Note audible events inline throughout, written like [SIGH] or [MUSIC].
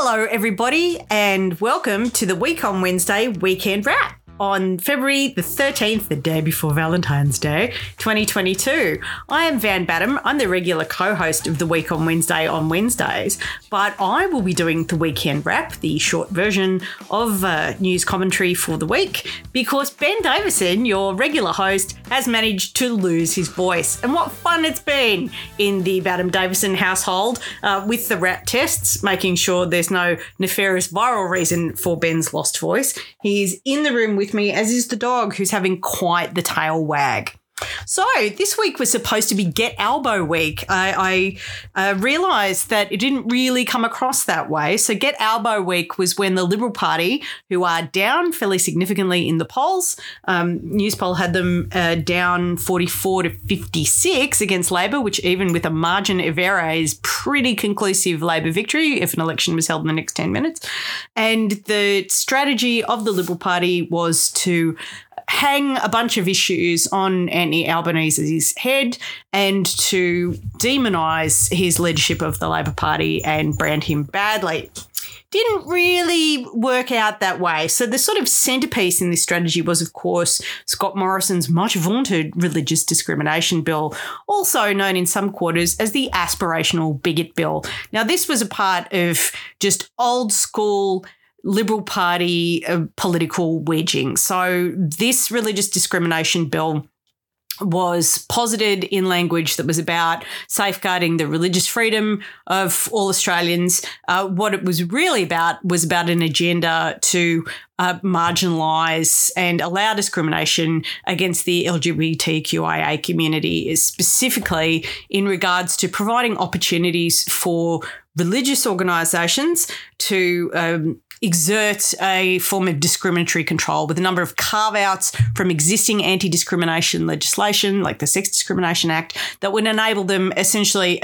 Hello, everybody, and welcome to the Week on Wednesday Weekend Wrap on February the 13th, the day before Valentine's Day, 2022. I am Van Badham. I'm the regular co host of the Week on Wednesday on Wednesdays, but I will be doing the Weekend Wrap, the short version of uh, news commentary for the week, because Ben Davison, your regular host, has managed to lose his voice. And what fun it's been in the Badham Davison household uh, with the RAT tests, making sure there's no nefarious viral reason for Ben's lost voice. He's in the room with with me, as is the dog, who's having quite the tail wag. So this week was supposed to be Get Albo Week. I, I uh, realised that it didn't really come across that way. So Get Albo Week was when the Liberal Party, who are down fairly significantly in the polls, um, Newspoll had them uh, down 44 to 56 against Labor, which even with a margin of error is pretty conclusive Labor victory if an election was held in the next 10 minutes. And the strategy of the Liberal Party was to hang a bunch of issues on Anthony Albanese's head and to demonise his leadership of the Labor Party and brand him badly. Didn't really work out that way. So, the sort of centerpiece in this strategy was, of course, Scott Morrison's much vaunted religious discrimination bill, also known in some quarters as the aspirational bigot bill. Now, this was a part of just old school Liberal Party uh, political wedging. So, this religious discrimination bill was posited in language that was about safeguarding the religious freedom of all Australians. Uh, what it was really about was about an agenda to uh, marginalise and allow discrimination against the LGBTQIA community, specifically in regards to providing opportunities for religious organisations to um, exert a form of discriminatory control with a number of carve outs from existing anti discrimination legislation, like the Sex Discrimination Act, that would enable them essentially.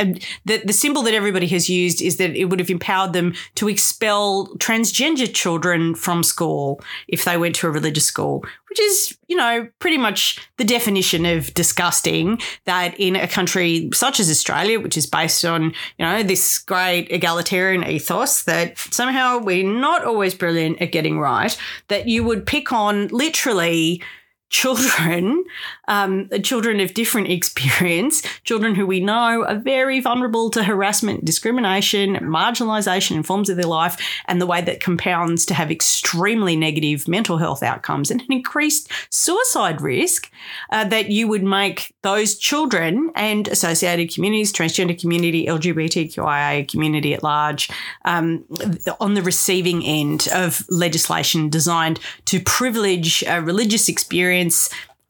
The, the symbol that everybody has used is that it would have empowered them to expel transgender children from school if they went to a religious school, which is, you know, pretty much the definition of disgusting that in a country such as Australia, which is based on, you know, this great egalitarian ethos that somehow we're not always brilliant at getting right, that you would pick on literally children, [LAUGHS] um, children of different experience, children who we know are very vulnerable to harassment, discrimination, marginalisation in forms of their life, and the way that compounds to have extremely negative mental health outcomes and an increased suicide risk, uh, that you would make those children and associated communities, transgender community, LGBTQIA community at large, um, on the receiving end of legislation designed to privilege a religious experience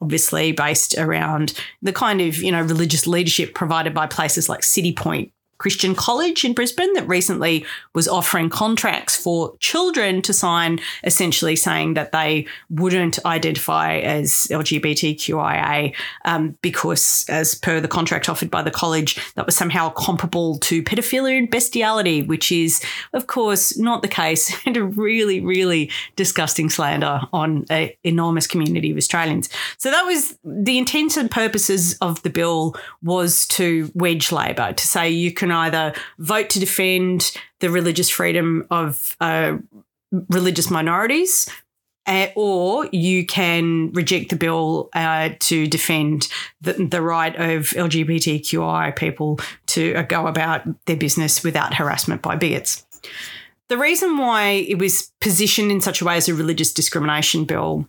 obviously based around the kind of you know religious leadership provided by places like Citipointe Christian College in Brisbane that recently was offering contracts for children to sign, essentially saying that they wouldn't identify as LGBTQIA um, because, as per the contract offered by the college, that was somehow comparable to pedophilia and bestiality, which is, of course, not the case [LAUGHS] and a really, really disgusting slander on an enormous community of Australians. So that was the intent and purposes of the bill was to wedge Labor, to say you can can either vote to defend the religious freedom of uh, religious minorities, uh, or you can reject the bill uh, to defend the, the, right of LGBTQI people to uh, go about their business without harassment by bigots. The reason why it was positioned in such a way as a religious discrimination bill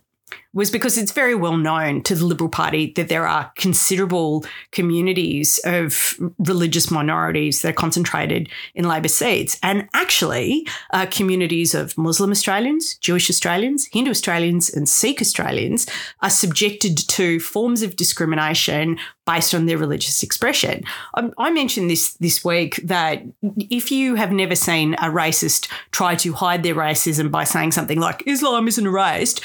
was because it's very well known to the Liberal Party that there are considerable communities of religious minorities that are concentrated in Labor seats. And actually, uh, communities of Muslim Australians, Jewish Australians, Hindu Australians, and Sikh Australians are subjected to forms of discrimination based on their religious expression. I, I mentioned this this week that if you have never seen a racist try to hide their racism by saying something like Islam isn't erased,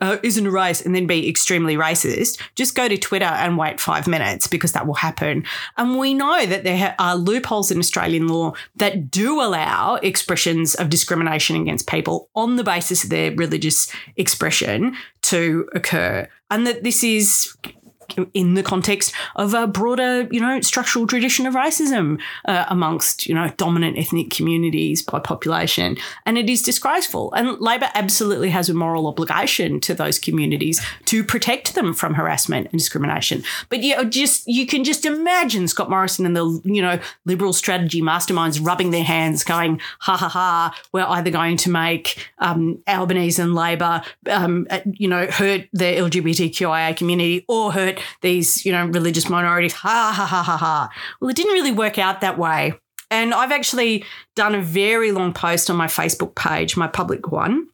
uh, isn't erased, and then be extremely racist, just go to Twitter and wait five minutes because that will happen. And we know that there are loopholes in Australian law that do allow expressions of discrimination against people on the basis of their religious expression to occur, and that this is in the context of a broader, you know, structural tradition of racism uh, amongst, you know, dominant ethnic communities by population. And it is disgraceful. And Labor absolutely has a moral obligation to those communities to protect them from harassment and discrimination. But you know, just you can just imagine Scott Morrison and the, you know, liberal strategy masterminds rubbing their hands, going, ha ha ha, we're either going to make um, Albanese and Labor, um, you know, hurt the LGBTQIA community or hurt these, you know, religious minorities. Ha ha ha ha ha. Well, it didn't really work out that way. And I've actually done a very long post on my Facebook page, my public one,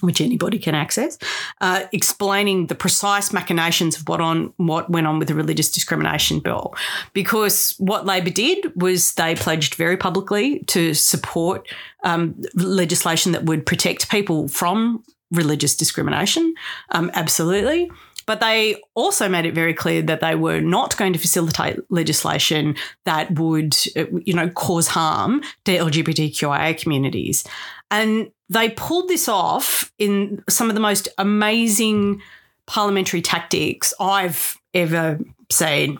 which anybody can access, uh, explaining the precise machinations of what on what went on with the religious discrimination bill. Because what Labor did was they pledged very publicly to support um, legislation that would protect people from religious discrimination. Um, absolutely. But they also made it very clear that they were not going to facilitate legislation that would, uh, you know, cause harm to LGBTQIA communities. And they pulled this off in some of the most amazing parliamentary tactics I've ever seen.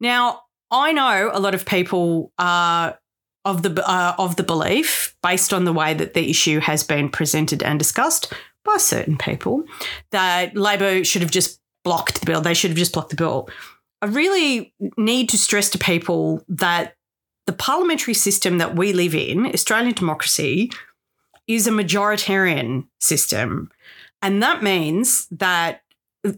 Now, I know a lot of people are of the uh, of the belief, based on the way that the issue has been presented and discussed, by certain people that Labor should have just blocked the bill. They should have just blocked the bill. I really need to stress to people that the parliamentary system that we live in, Australian democracy, is a majoritarian system. And that means that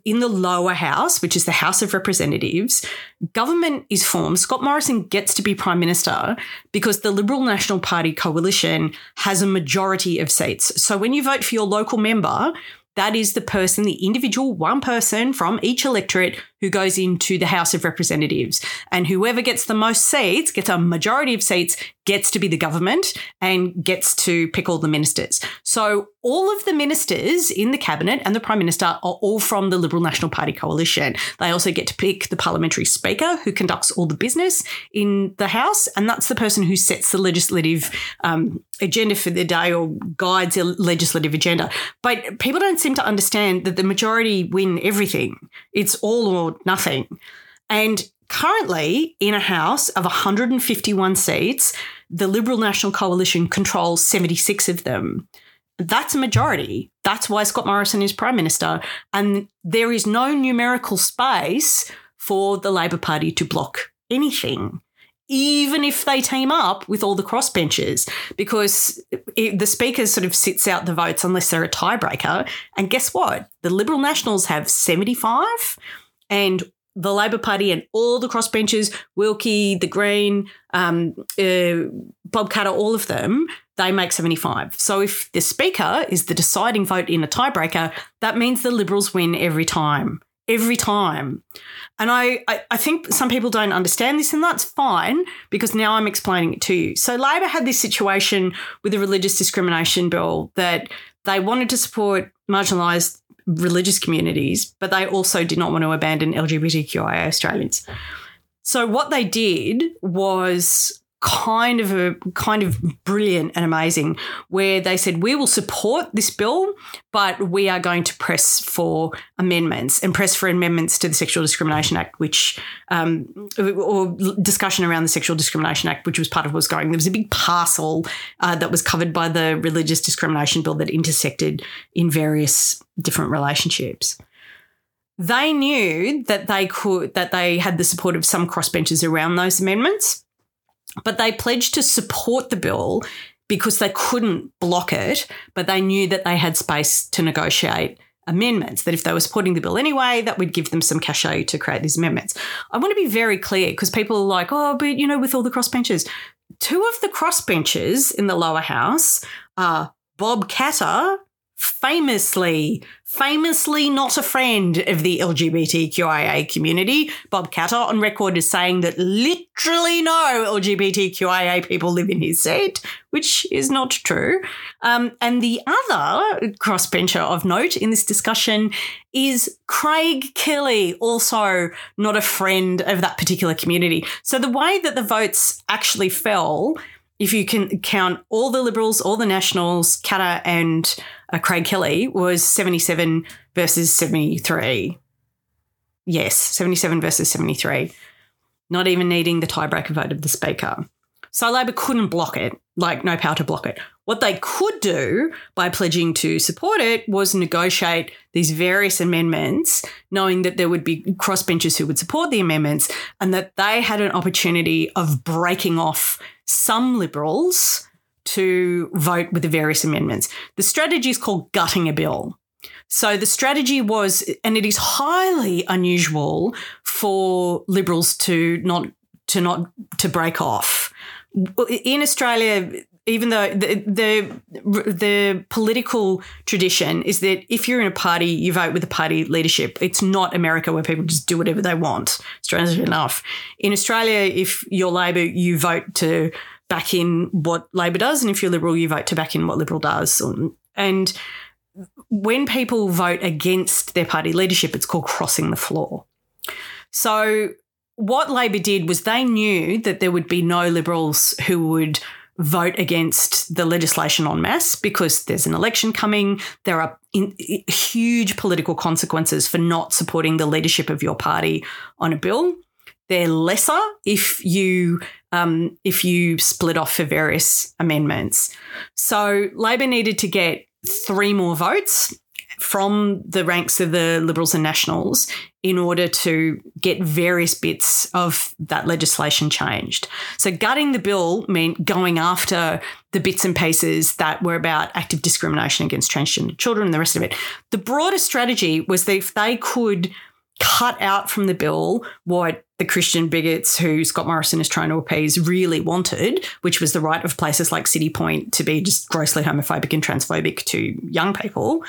in the lower house, which is the House of Representatives, government is formed. Scott Morrison gets to be Prime Minister because the Liberal National Party coalition has a majority of seats. So when you vote for your local member, that is the person, the individual one person from each electorate who goes into the House of Representatives. And whoever gets the most seats, gets a majority of seats, gets to be the government and gets to pick all the ministers. So all of the ministers in the cabinet and the prime minister are all from the Liberal National Party coalition. They also get to pick the parliamentary speaker who conducts all the business in the House. And that's the person who sets the legislative um, agenda for the day or guides the legislative agenda. But people don't seem to understand that the majority win everything. It's all or nothing. And currently, in a House of 151 seats, the Liberal National Coalition controls 76 of them. That's a majority. That's why Scott Morrison is Prime Minister. And there is no numerical space for the Labor Party to block anything even if they team up with all the crossbenchers, because it, the speaker sort of sits out the votes unless they're a tiebreaker. And guess what? The Liberal Nationals have 75, and the Labor Party and all the crossbenchers, Wilkie, the Green, um, uh, Bob Katter, all of them, they make 75. So if the Speaker is the deciding vote in a tiebreaker, that means the Liberals win every time. Every time. And I, I, I think some people don't understand this, and that's fine because now I'm explaining it to you. So Labor had this situation with the religious discrimination bill that they wanted to support marginalised religious communities, but they also did not want to abandon LGBTQIA Australians. So what they did was kind of a kind of brilliant and amazing where they said we will support this bill but we are going to press for amendments and press for amendments to the sexual discrimination act which um, or discussion around the sexual discrimination act which was part of what was going there was a big parcel uh, that was covered by the religious discrimination bill that intersected in various different relationships. They knew that they could that they had the support of some crossbenchers around those amendments but they pledged to support the bill because they couldn't block it, but they knew that they had space to negotiate amendments, that if they were supporting the bill anyway, that would give them some cachet to create these amendments. I want to be very clear because people are like, oh, but you know, with all the crossbenchers, two of the crossbenchers in the lower house are Bob Katter, famously famously not a friend of the LGBTQIA community. Bob Katter on record is saying that literally no LGBTQIA people live in his seat, which is not true. Um, and the other crossbencher of note in this discussion is Craig Kelly, also not a friend of that particular community. So the way that the votes actually fell if you can count all the Liberals, all the Nationals, Katter and uh, Craig Kelly, was 77 versus 73. yes, 77 versus 73, not even needing the tiebreaker vote of the Speaker. So Labor couldn't block it, like no power to block it. What they could do by pledging to support it was negotiate these various amendments, knowing that there would be crossbenchers who would support the amendments and that they had an opportunity of breaking off some Liberals to vote with the various amendments. The strategy is called gutting a bill. So the strategy was, and it is highly unusual for Liberals to not to not to break off. In Australia, even though the, the the political tradition is that if you're in a party, you vote with the party leadership. It's not America where people just do whatever they want. Strangely enough, in Australia, if you're Labor, you vote to back in what Labor does, and if you're Liberal, you vote to back in what Liberal does. And when people vote against their party leadership, it's called crossing the floor. So what Labor did was they knew that there would be no Liberals who would vote against the legislation en masse because there's an election coming. There are in, huge political consequences for not supporting the leadership of your party on a bill. They're lesser if you um, if you split off for various amendments. So Labor needed to get three more votes from the ranks of the Liberals and Nationals in order to get various bits of that legislation changed. So, gutting the bill meant going after the bits and pieces that were about active discrimination against transgender children and the rest of it. The broader strategy was that if they could cut out from the bill what the Christian bigots who Scott Morrison is trying to appease really wanted, which was the right of places like Citipointe to be just grossly homophobic and transphobic to young people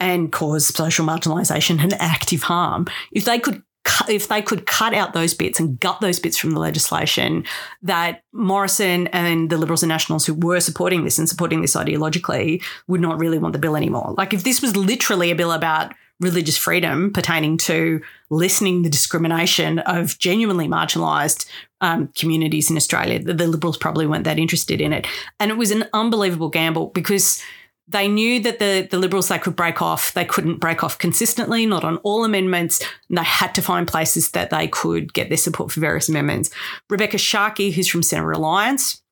and cause social marginalisation and active harm. If they could if they could cut out those bits and gut those bits from the legislation, that Morrison and the Liberals and Nationals who were supporting this and supporting this ideologically would not really want the bill anymore. Like if this was literally a bill about religious freedom pertaining to lessening the discrimination of genuinely marginalised um, communities in Australia, the, the Liberals probably weren't that interested in it. And it was an unbelievable gamble because they knew that the, the Liberals they could break off, they couldn't break off consistently, not on all amendments. And they had to find places that they could get their support for various amendments. Rebekha Sharkie, who's from Centre Alliance,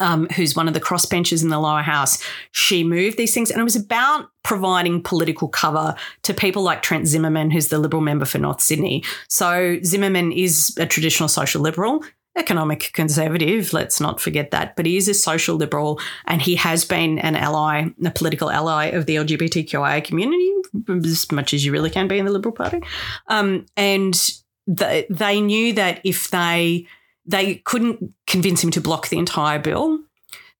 um, who's one of the crossbenchers in the lower house, she moved these things. And it was about providing political cover to people like Trent Zimmerman, who's the Liberal member for North Sydney. So Zimmerman is a traditional social liberal economic conservative, let's not forget that, but he is a social liberal and he has been an ally, a political ally of the LGBTQIA community, as much as you really can be in the Liberal Party. Um, and the, they knew that if they they couldn't convince him to block the entire bill,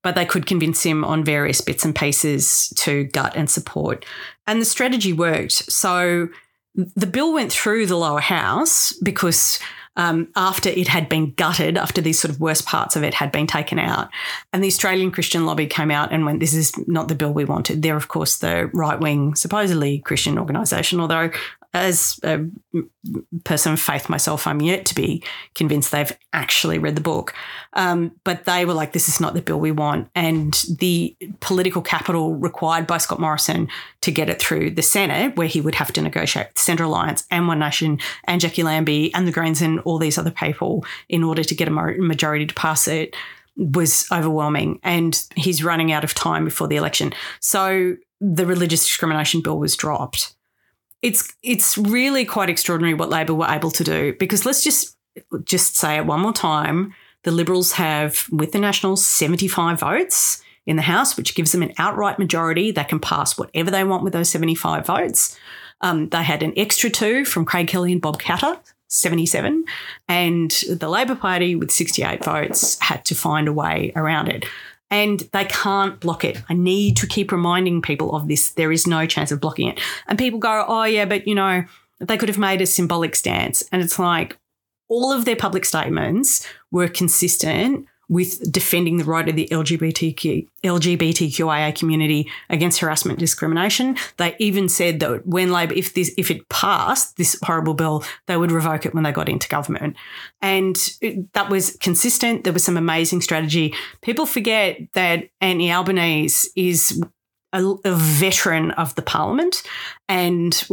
but they could convince him on various bits and pieces to gut and support. And the strategy worked. So the bill went through the lower house because um, after it had been gutted, after these sort of worst parts of it had been taken out. And the Australian Christian lobby came out and went, This is not the bill we wanted. They're, of course, the right wing, supposedly Christian organisation, although as a person of faith myself, I'm yet to be convinced they've actually read the book. Um, but they were like, this is not the bill we want. And the political capital required by Scott Morrison to get it through the Senate, where he would have to negotiate with Centre Alliance and One Nation and Jacqui Lambie and the Greens and all these other people in order to get a majority to pass it, was overwhelming. And he's running out of time before the election. So the religious discrimination bill was dropped it's it's really quite extraordinary what Labor were able to do because let's just just say it one more time. The Liberals have, with the Nationals, 75 votes in the House, which gives them an outright majority. They can pass whatever they want with those 75 votes. Um, they had an extra two from Craig Kelly and Bob Katter, 77. And the Labor Party, with 68 votes, had to find a way around it and they can't block it. I need to keep reminding people of this. There is no chance of blocking it. And people go, oh, yeah, but you know, they could have made a symbolic stance. And it's like all of their public statements were consistent with defending the right of the LGBTQ, LGBTQIA community against harassment discrimination. They even said that when Labor, if this, if it passed this horrible bill, they would revoke it when they got into government. And it, that was consistent. There was some amazing strategy. People forget that Anthony Albanese is a, a, veteran of the parliament. And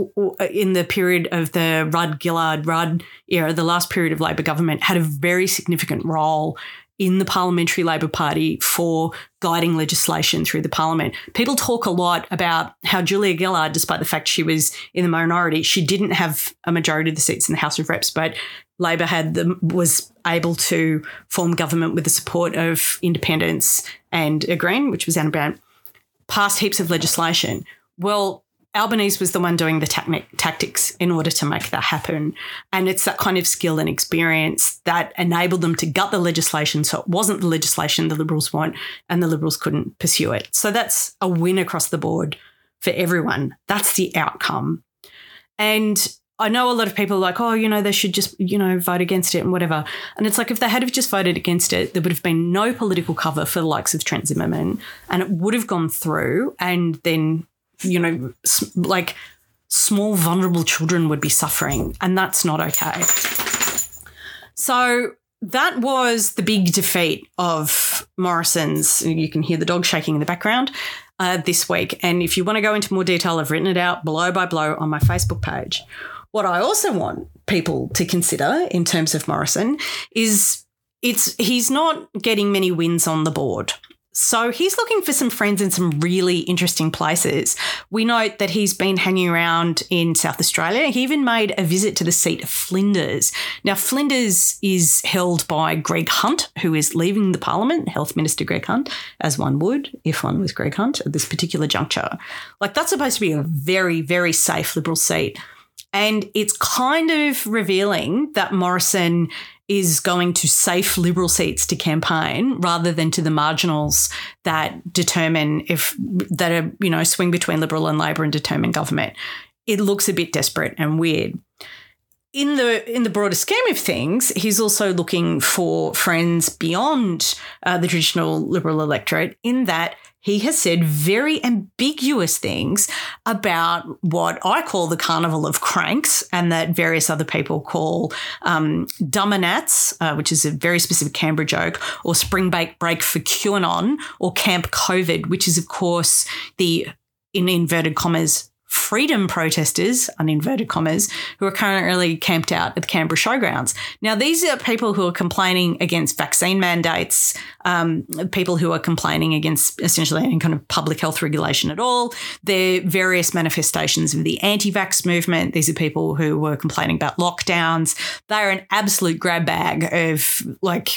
in the period of the Rudd Gillard Rudd era, the last period of Labor government, had a very significant role in the Parliamentary Labor Party for guiding legislation through the Parliament. People talk a lot about how Julia Gillard, despite the fact she was in the minority, she didn't have a majority of the seats in the House of Reps, but Labor had the, was able to form government with the support of independents and a Green, which was Adam Bandt, passed heaps of legislation. Well, Albanese was the one doing the tactics in order to make that happen. And it's that kind of skill and experience that enabled them to gut the legislation. So it wasn't the legislation the Liberals want, and the Liberals couldn't pursue it. So that's a win across the board for everyone. That's the outcome. And I know a lot of people are like, oh, you know, they should just, you know, vote against it and whatever. And it's like if they had have just voted against it, there would have been no political cover for the likes of Trent Zimmerman, and it would have gone through, and then you know, like small vulnerable children would be suffering, and that's not okay. So that was the big defeat of Morrison's. You can hear the dog shaking in the background uh, this week. And if you want to go into more detail, I've written it out blow by blow on my Facebook page. What I also want people to consider in terms of Morrison is it's he's not getting many wins on the board. So he's looking for some friends in some really interesting places. We note that he's been hanging around in South Australia. He even made a visit to the seat of Flinders. Now, Flinders is held by Greg Hunt, who is leaving the Parliament, Health Minister Greg Hunt, as one would if one was Greg Hunt at this particular juncture. Like, that's supposed to be a very, very safe Liberal seat. And it's kind of revealing that Morrison is going to safe Liberal seats to campaign rather than to the marginals that determine if that are, you know, swing between Liberal and Labor and determine government. It looks a bit desperate and weird. In the in the broader scheme of things, he's also looking for friends beyond uh, the traditional Liberal electorate. In that he has said very ambiguous things about what I call the carnival of cranks and that various other people call um, uh, which is a very specific Canberra joke, or spring break break for QAnon, or Camp COVID, which is, of course, the in inverted commas freedom protesters, uninverted commas, who are currently camped out at the Canberra showgrounds. Now, these are people who are complaining against vaccine mandates, um, people who are complaining against essentially any kind of public health regulation at all. They're various manifestations of the anti vax movement. These are people who were complaining about lockdowns. They're an absolute grab bag of like,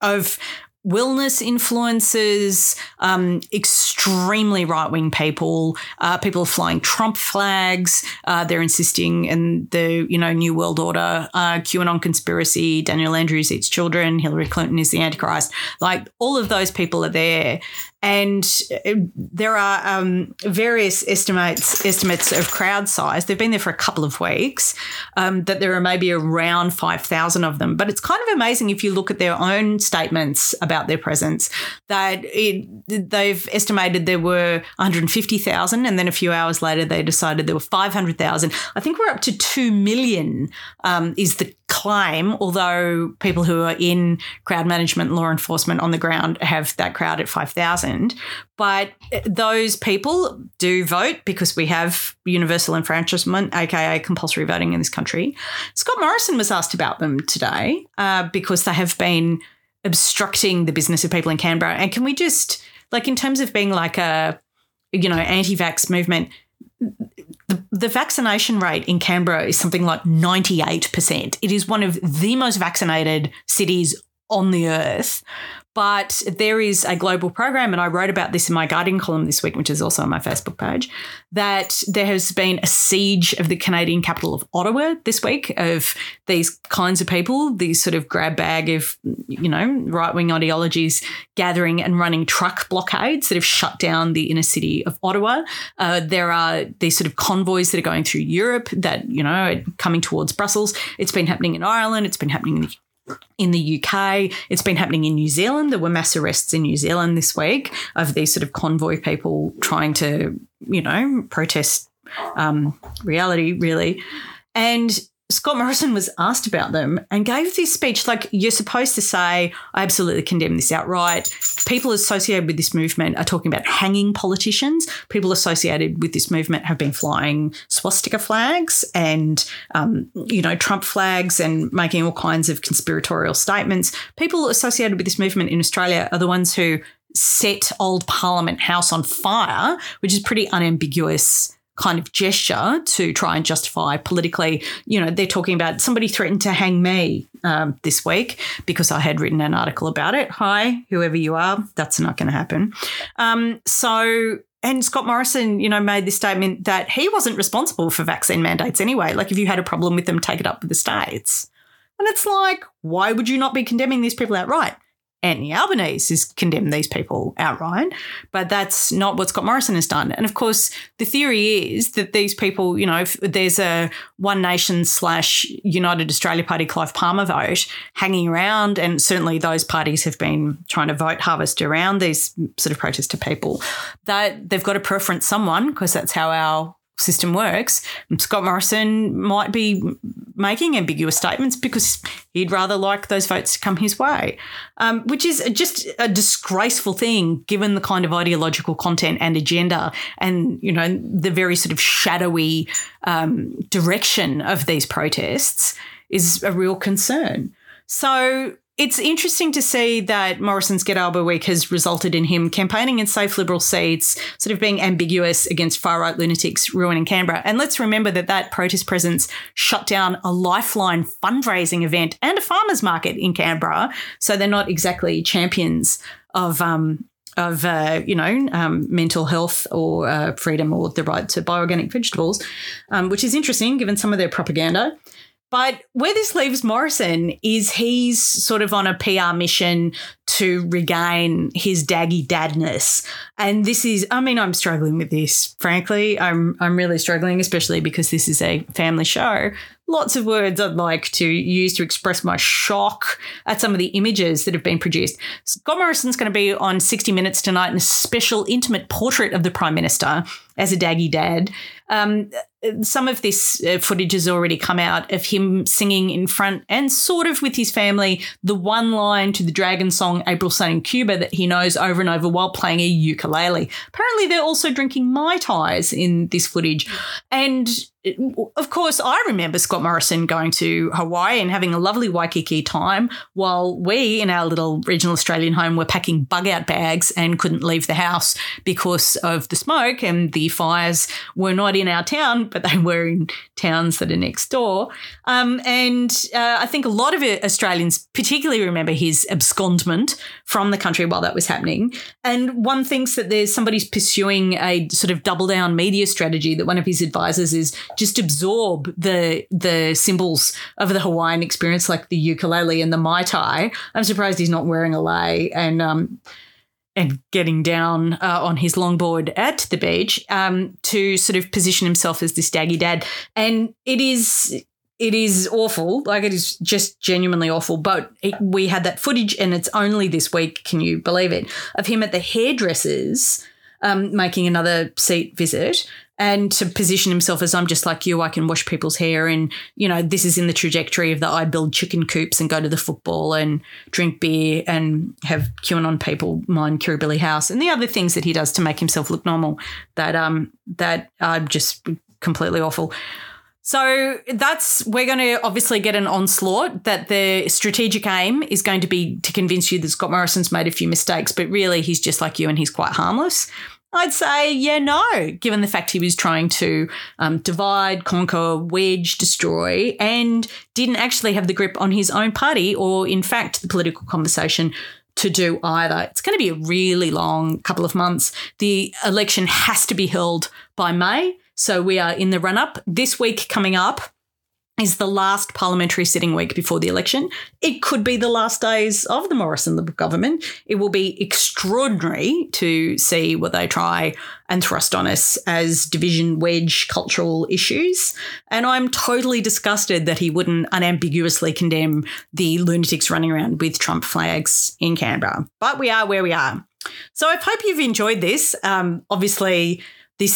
of wellness influencers, um, extremely right wing people, uh, people flying Trump flags. Uh, they're insisting in the you know New World Order, uh, QAnon conspiracy. Daniel Andrews eats children. Hillary Clinton is the Antichrist. Like all of those people are there, and uh, there are um, various estimates estimates of crowd size. They've been there for a couple of weeks. Um, that there are maybe around five thousand of them. But it's kind of amazing if you look at their own statements about their presence that it, they've estimated there were one hundred fifty thousand, and then a few hours later they decided there were five hundred thousand. I think we're up to two million. Um, is the claim, although people who are in crowd management law enforcement on the ground have that crowd at 5,000. But those people do vote because we have universal enfranchisement, aka compulsory voting in this country. Scott Morrison was asked about them today uh, because they have been obstructing the business of people in Canberra. And can we just, like, in terms of being like a, you know, anti vax movement, the, vaccination rate in Canberra is something like 98%. It is one of the most vaccinated cities on the earth. But there is a global program, and I wrote about this in my Guardian column this week, which is also on my Facebook page, that there has been a siege of the Canadian capital of Ottawa this week of these kinds of people, these sort of grab bag of, you know, right wing ideologies gathering and running truck blockades that have shut down the inner city of Ottawa. Uh, there are these sort of convoys that are going through Europe that, you know, are coming towards Brussels. It's been happening in Ireland, it's been happening in the in the UK. It's been happening in New Zealand. There were mass arrests in New Zealand this week of these sort of convoy people trying to, you know, protest um, reality, really. And Scott Morrison was asked about them and gave this speech like, you're supposed to say, I absolutely condemn this outright. People associated with this movement are talking about hanging politicians. People associated with this movement have been flying swastika flags and, um, you know, Trump flags and making all kinds of conspiratorial statements. People associated with this movement in Australia are the ones who set old Parliament House on fire, which is pretty unambiguous kind of gesture to try and justify politically. You know, they're talking about somebody threatened to hang me um, this week because I had written an article about it. Hi, whoever you are, that's not going to happen. Um, so and Scott Morrison, you know, made this statement that he wasn't responsible for vaccine mandates anyway. Like, if you had a problem with them, take it up with the states. And it's like, why would you not be condemning these people outright? Anthony Albanese has condemned these people outright, but that's not what Scott Morrison has done. And of course, the theory is that these people, you know, there's a One Nation slash United Australia Party Clive Palmer vote hanging around, and certainly those parties have been trying to vote harvest around these sort of protester people, that they've got to preference someone because that's how our system works, Scott Morrison might be making ambiguous statements because he'd rather like those votes to come his way, um, which is just a disgraceful thing given the kind of ideological content and agenda and, you know, the very sort of shadowy um, direction of these protests is a real concern. So it's interesting to see that Morrison's Get Albo Week has resulted in him campaigning in safe Liberal seats, sort of being ambiguous against far right lunatics ruining Canberra. And let's remember that that protest presence shut down a Lifeline fundraising event and a farmers market in Canberra. So they're not exactly champions of um, of uh, you know um, mental health or uh, freedom or the right to buy organic vegetables, um, which is interesting given some of their propaganda. But where this leaves Morrison is he's sort of on a PR mission to regain his daggy dadness. And this is I mean, I'm struggling with this, frankly. I'm I'm really struggling, especially because this is a family show lots of words I'd like to use to express my shock at some of the images that have been produced. Scott Morrison's going to be on 60 Minutes tonight in a special intimate portrait of the Prime Minister as a daggy dad. Um, some of this uh, footage has already come out of him singing in front and sort of with his family the one line to the Dragon song April Sun in Cuba that he knows over and over while playing a ukulele. Apparently, they're also drinking Mai Tais in this footage. And of course, I remember Scott Morrison going to Hawaii and having a lovely Waikiki time while we in our little regional Australian home were packing bug out bags and couldn't leave the house because of the smoke and the fires were not in our town, but they were in towns that are next door. Um, and uh, I think a lot of Australians particularly remember his abscondment from the country while that was happening. And one thinks that there's somebody's pursuing a sort of double down media strategy that one of his advisors is just absorb the the symbols of the Hawaiian experience, like the ukulele and the mai tai. I'm surprised he's not wearing a lei and um, and getting down uh, on his longboard at the beach um, to sort of position himself as this daggy dad. And it is it is awful. Like it is just genuinely awful. But it, we had that footage, and it's only this week. Can you believe it? Of him at the hairdressers. Um, making another seat visit and to position himself as I'm just like you, I can wash people's hair. And, you know, this is in the trajectory of the I build chicken coops and go to the football and drink beer and have QAnon people mine Kirribilli House and the other things that he does to make himself look normal that um that are just completely awful. So that's we're going to obviously get an onslaught that the strategic aim is going to be to convince you that Scott Morrison's made a few mistakes, but really he's just like you and he's quite harmless. I'd say, yeah, no, given the fact he was trying to um, divide, conquer, wedge, destroy, and didn't actually have the grip on his own party or, in fact, the political conversation to do either. It's going to be a really long couple of months. The election has to be held by May. So we are in the run up. This week coming up, is the last parliamentary sitting week before the election. It could be the last days of the Morrison Liberal government. It will be extraordinary to see what they try and thrust on us as division wedge cultural issues. And I'm totally disgusted that he wouldn't unambiguously condemn the lunatics running around with Trump flags in Canberra. But we are where we are. So I hope you've enjoyed this. Um, obviously, this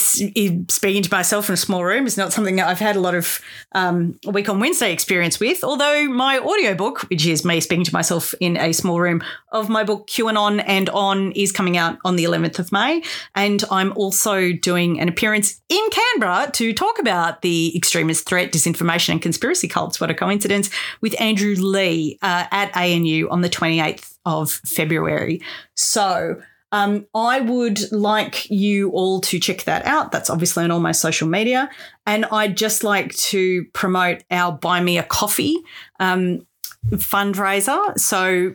speaking to myself in a small room is not something that I've had a lot of um, week on Wednesday experience with. Although my audiobook, which is me speaking to myself in a small room of my book QAnon and On, is coming out on the 11th of May. And I'm also doing an appearance in Canberra to talk about the extremist threat, disinformation, and conspiracy cults. What a coincidence with Andrew Leigh uh, at ANU on the 28th of February. So, um, I would like you all to check that out. That's obviously on all my social media. And I'd just like to promote our Buy Me a Coffee um, fundraiser. So,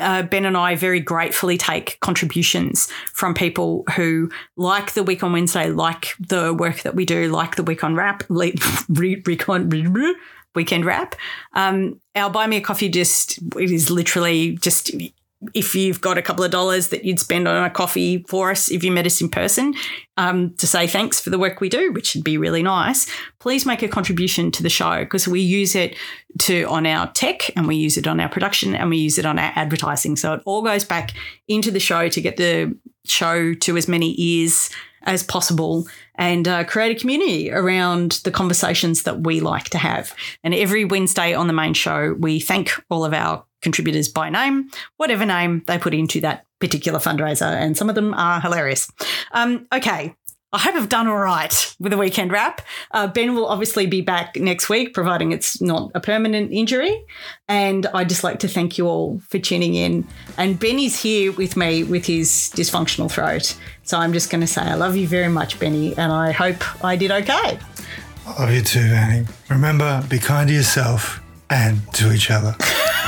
uh, Ben and I very gratefully take contributions from people who like the Week on Wednesday, like the work that we do, like the Week on Wrap, [LAUGHS] Recon, [LAUGHS] Weekend Wrap. Um, our Buy Me a Coffee just it is literally just if you've got a couple of dollars that you'd spend on a coffee for us if you met us in person um, to say thanks for the work we do, which would be really nice, please make a contribution to the show because we use it to on our tech and we use it on our production and we use it on our advertising. So it all goes back into the show to get the show to as many ears as possible and uh, create a community around the conversations that we like to have. And every Wednesday on the main show, we thank all of our contributors by name, whatever name they put into that particular fundraiser. And some of them are hilarious. Um, okay. I hope I've done all right with the weekend wrap. Uh, ben will obviously be back next week, providing it's not a permanent injury. And I'd just like to thank you all for tuning in. And Ben is here with me with his dysfunctional throat. So I'm just going to say I love you very much, Benny, and I hope I did okay. I love you too, Annie. Remember, be kind to yourself and to each other. [LAUGHS]